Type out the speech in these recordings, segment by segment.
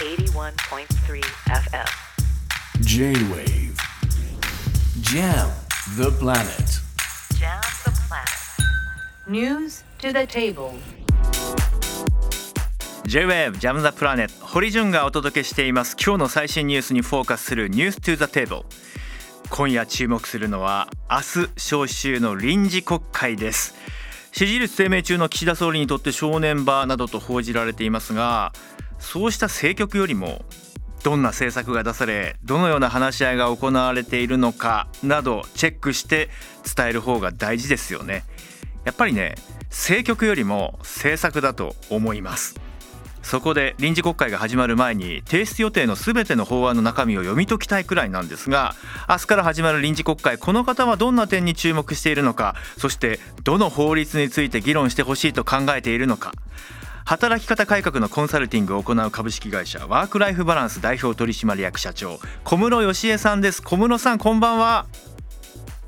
81.3 FM J-Wave. Jam the planet. Jam the planet. News to the table. J-Wave ジャムザプラネット堀潤がお届けしています。今日の最新ニュースにフォーカスするニュース to the table. 今夜注目するのは明日召集の臨時国会です。支持率低迷中の岸田総理にとって正念場などと報じられていますがそうした政局よりもどんな政策が出されどのような話し合いが行われているのかなどチェックして伝える方が大事ですよね。やっぱりね政局よりも政策だと思います。そこで臨時国会が始まる前に提出予定のすべての法案の中身を読み解きたいくらいなんですが明日から始まる臨時国会この方はどんな点に注目しているのかそしてどの法律について議論してほしいと考えているのか働き方改革のコンサルティングを行う株式会社ワークライフバランス代表取締役社長小室義恵さんです小室さんこんばんは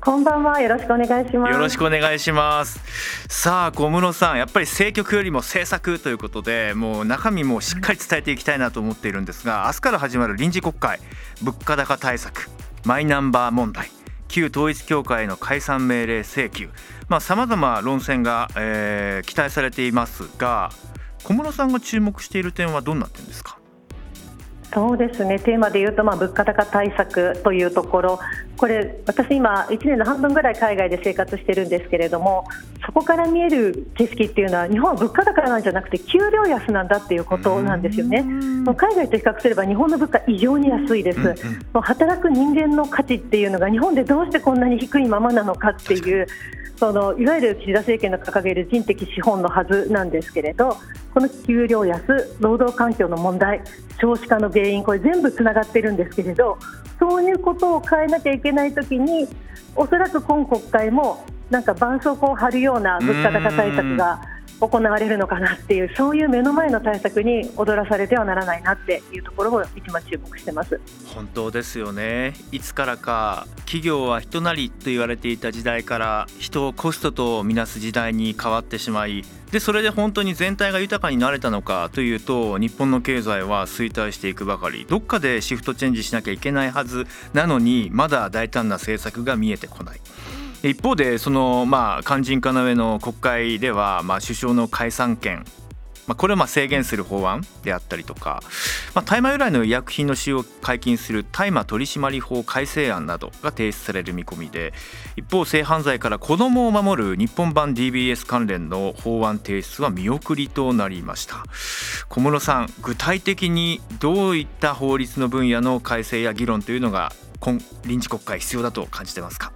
こんばんは。よろしくお願いします。よろしくお願いしますさあ小室さんやっぱり政局よりも政策ということでもう中身もしっかり伝えていきたいなと思っているんですが明日から始まる臨時国会物価高対策マイナンバー問題旧統一教会への解散命令請求まあ様々論戦が、えー期待されていますが小室さんが注目している点はどんな点ですか？そうですね。テーマでいうと、まあ物価高対策というところ、これ私今1年の半分ぐらい海外で生活してるんですけれども、そこから見える景色っていうのは日本は物価高なんじゃなくて給料安なんだっていうことなんですよね。もう海外と比較すれば日本の物価異常に安いです。もう働く人間の価値っていうのが日本でどうしてこんなに低いままなのかっていう。そのいわゆる岸田政権の掲げる人的資本のはずなんですけれどこの給料安、労働環境の問題少子化の原因これ全部つながってるんですけれどそういうことを変えなきゃいけないときにおそらく今国会もなんか絆創膏を貼るような物価高対策が行われるのかなっていうそういう目の前の対策に踊らされてはならないなっていうところを一番注目してます。本当ですよねいつからか企業は人なりと言われていた時代から人をコストとみなす時代に変わってしまいでそれで本当に全体が豊かになれたのかというと日本の経済は衰退していくばかりどっかでシフトチェンジしなきゃいけないはずなのにまだ大胆な政策が見えてこない。一方でそのまあ肝心要の国会ではまあ首相の解散権まあ、これをまあ制限する法案であったりとか、まあ、大麻由来の医薬品の使用を解禁する大麻取締法改正案などが提出される見込みで一方性犯罪から子どもを守る日本版 DBS 関連の法案提出は見送りとなりました。小室さん具体的にどういった法律の分野の改正や議論というのが今臨時国会必要だと感じてますか？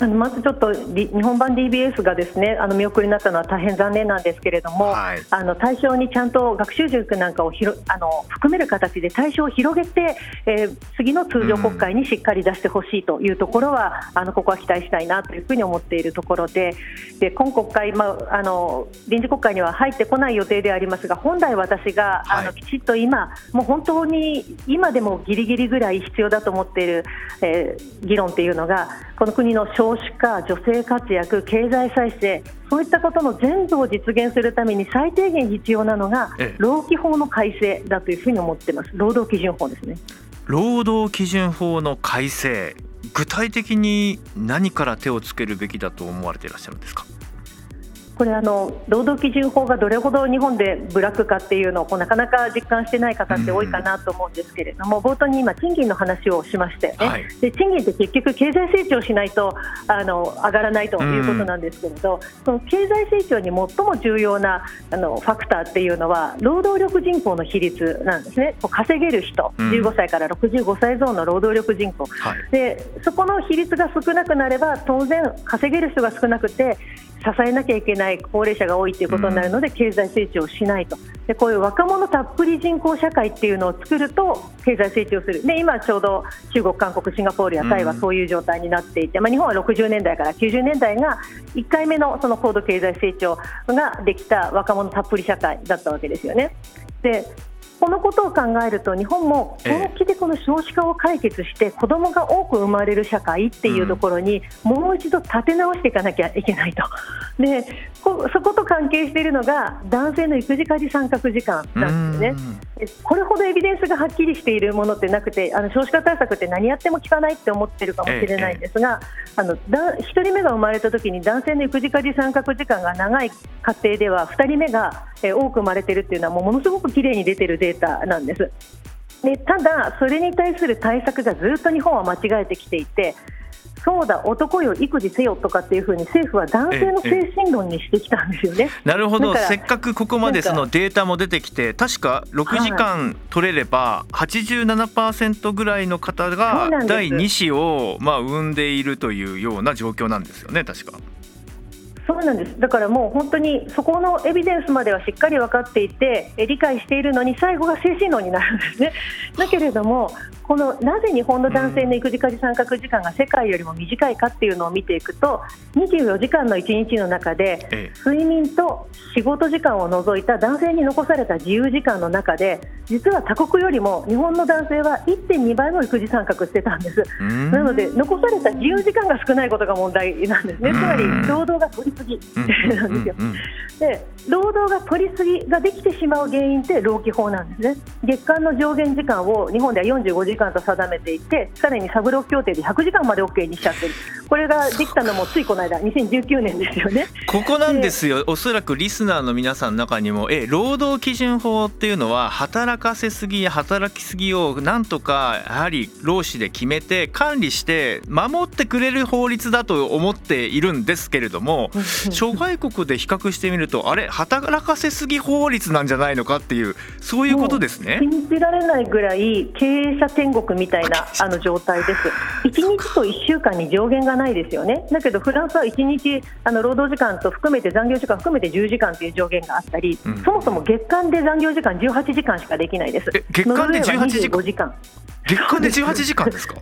あのまずちょっとり日本版 DBS がですねあの見送りになったのは大変残念なんですけれども、はい。あの対象にちゃんと学習塾なんかをひろあの含める形で対象を広げて、えー次の通常国会にしっかり出してほしいというところは、あのここは期待したいなというふうに思っているところでで今国会、まあ、あの臨時国会には入ってこない予定でありますが本来私が、あはい。のきちっと今もう本当に今でもギリギリぐらい必要だと思っている、えー議論っていうのがこの国の少子化、女性活躍、経済再生そういったことの全部を実現するために最低限必要なのがええ。労基法の改正だというふうに思っています。労働基準法ですね。労働基準法の改正具体的に何から手をつけるべきだと思われていらっしゃるんですか？これあの労働基準法がどれほど日本でブラックかっていうのをこうなかなか実感してない方って多いかなと思うんですけれども、冒頭に今賃金の話をしましたよね、はい。で賃金って結局経済成長しないとあの上がらないということなんですけれど、その経済成長に最も重要なあのファクターっていうのは労働力人口の比率なんですね。稼げる人、うん。15歳から65歳ゾーンの労働力人口。はい。でそこの比率が少なくなれば当然稼げる人が少なくて支えなきゃいけない高齢者が多いということになるので、経済成長しないと。でこういう若者たっぷり人口社会っていうのを作ると経済成長する。で今ちょうど中国、韓国、シンガポールやタイはうんそういう状態になっていて、まあ、日本は60年代から90年代が1回目のその高度経済成長ができた若者たっぷり社会だったわけですよね。でこのことを考えると日本も本気でこの少子化を解決して子どもが多く生まれる社会っていうところにもう一度立て直していかなきゃいけないと。でこそこと関係しているのが男性の育児家事参画時間なんですよね。でこれほどエビデンスがはっきりしているものってなくてあの少子化対策って何やっても効かないって思ってるかもしれないんですが、あのだ1人目が生まれた時に男性の育児家事参画時間が長い家庭では2人目が、え多く生まれているっていうのはもうものすごく綺麗に出てるデータなんです。でただ、それに対する対策がずっと日本は間違えてきていてそうだ、男よ、育児せよとかっていうふうに政府は男性の精神論にしてきたんですよね。なるほど、せっかくここまでそのデータも出てきて、確か6時間取れれば、87%ぐらいの方が第2子をまあ産んでいるというような状況なんですよね、確か。そうなんですだからもう本当にそこのエビデンスまではしっかり分かっていて理解しているのに最後が精神論になるんですね。だけれどもこのなぜ日本の男性の育児家事参画時間が世界よりも短いかっていうのを見ていくと24時間の1日の中で睡眠と仕事時間を除いた男性に残された自由時間の中で実は他国よりも日本の男性は1.2倍も育児参画してたんです。なので残された自由時間が少ないことが問題なんです。ねつまり労働が取りすぎ。なんですよ。で労働が取りすぎができてしまう原因って労基法なんですね。月間の上限時間を日本では45時間と定めていてさらにサブロー協定で100時間まで OK にしちゃってる。これができたのもついこの間2019年ですよね。ここなんですよ。おそらくリスナーの皆さんの中にもえ労働基準法っていうのは働かせすぎや働きすぎをなんとかやはり労使で決めて管理して守ってくれる法律だと思っているんですけれども諸外国で比較してみるとあれ？働かせすぎ法律なんじゃないのかっていうそういうことですね。信じられないぐらい経営者天国みたいなあの状態です。1日と1週間に上限がないですよね。だけどフランスは1日あの労働時間と含めて残業時間含めて10時間という上限があったり、うん、そもそも月間で残業時間18時間しかできないです。月間で18時間？月間で18時間ですか？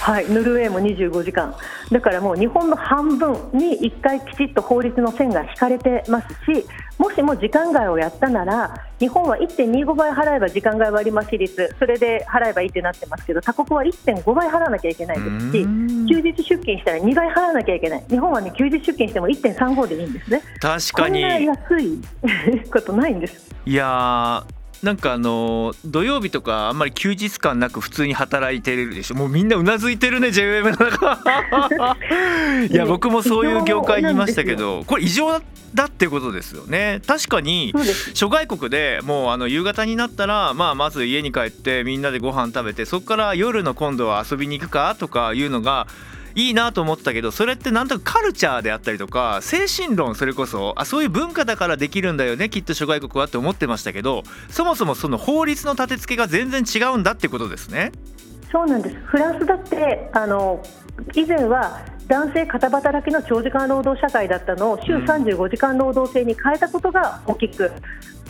はい、ノルウェーも25時間、だからもう日本の半分に1回きちっと法律の線が引かれてますし、もしも時間外をやったなら、日本は1.25倍払えば時間外割増率、それで払えばいいってなってますけど、他国は1.5倍払わなきゃいけないですし、休日出勤したら2倍払わなきゃいけない、日本はね休日出勤しても1.35でいいんですね。確かにこんな安い ことないんです。いやなんかあの土曜日とかあんまり休日感なく普通に働いてるでしょ。もうみんなうなずいてるね JWM の中。いや僕もそういう業界にいましたけどこれ異常だってことですよね。確かに諸外国でもうあの夕方になったら、まあ、まず家に帰ってみんなでご飯食べてそこから夜の今度は遊びに行くかとかいうのがいいなと思ったけどそれってなんとかカルチャーであったりとか精神論それこそあそういう文化だからできるんだよねきっと諸外国はって思ってましたけどそもそもその法律の立て付けが全然違うんだってことですね。そうなんですフランスだってあの以前は男性片働きの長時間労働社会だったのを週35時間労働制に変えたことが大きく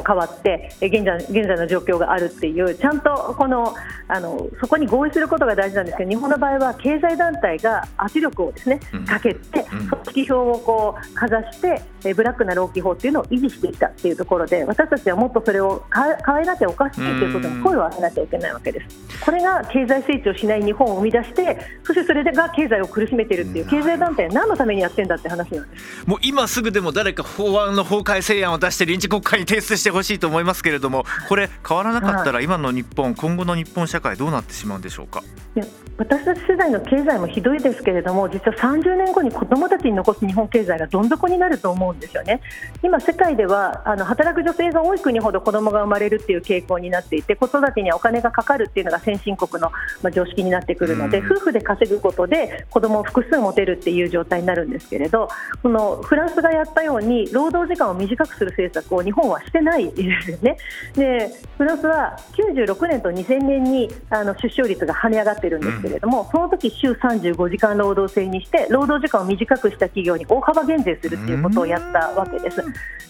変わって現在現在の状況があるっていうちゃんとこのあのそこに合意することが大事なんですけど日本の場合は経済団体が圧力をですねかけて組織票をこうかざしてブラックな労基法っていうのを維持してきたっていうところで私たちはもっとそれを変えなきゃおかしいということに声を上げなきゃいけないわけです。これが経済成長しない日本を生み出してそしてそれが経済を苦しめているっていう経済団体は何のためにやってんだって話なんです。もう今すぐでも誰か法案の法改正案を出して臨時国会に提出してほしいと思いますけれどもこれ変わらなかったら今の日本、今後の日本社会どうなってしまうんでしょうか？いや私たち世代の経済もひどいですけれども実は30年後に子どもたちに残す日本経済がどん底になると思うんですよね。今、世界ではあの働く女性が多い国ほど子どもが生まれるっていう傾向になっていて子育てにはお金がかかるっていうのが先進国の、まあ、常識になってくるので、夫婦で稼ぐことで子どもを複数持てるっていう状態になるんですけれどこのフランスがやったように労働時間を短くする政策を日本はしてないですよね。でフランスは96年と2000年にあの出生率が跳ね上がってるんですけれども、うん、その時週35時間労働制にして労働時間を短くした企業に大幅減税するっていうことをやったわけです。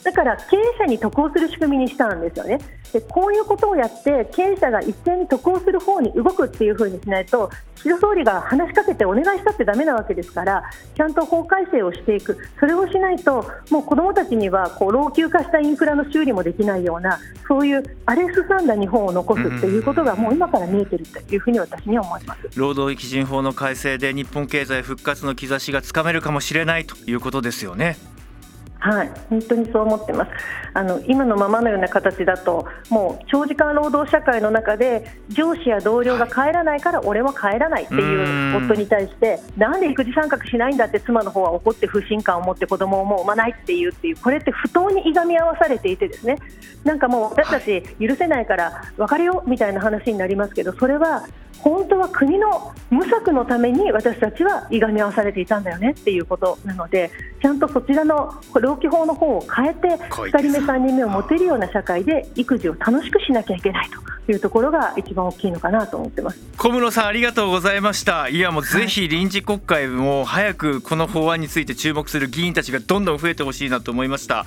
だから経営者に得をする仕組みにしたんですよね。でこういうことをやって経営者が一斉に得をする方に動くっていうふうにしないと岸田総理が話しかけてお願いしたってだめなわけですからちゃんと法改正をしていくそれをしないともう子どもたちにはこう老朽化したインフラの修理もでできないようなそういう荒れすさんだ日本を残すっていうことがもう今から見えているというふうに私には思います労働基準法の改正で日本経済復活の兆しがつかめるかもしれないということですよね。はい、本当にそう思ってます。あの今のままのような形だともう長時間労働社会の中で上司や同僚が帰らないから俺は帰らないっていう夫に対してなんで育児参画しないんだって妻の方は怒って不信感を持って子供をもう産まないっていうっていうこれって不当にいがみ合わされていてですね。なんかもう私たち許せないから別れようみたいな話になりますけどそれは本当は国の無策のために私たちはいがみ合わされていたんだよねっていうことなのでちゃんとそちらの労基法の方を変えて2人目、3人目を持てるような社会で育児を楽しくしなきゃいけないというところが一番大きいのかなと思ってます。小室さんありがとうございました。いやもうぜひ臨時国会も早くこの法案について注目する議員たちがどんどん増えてほしいなと思いました。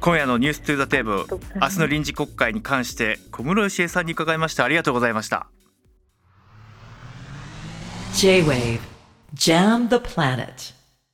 今夜のニューストゥザテーブル明日の臨時国会に関して小室芳恵さんに伺いました。ありがとうございました J-Wave Jam the Planet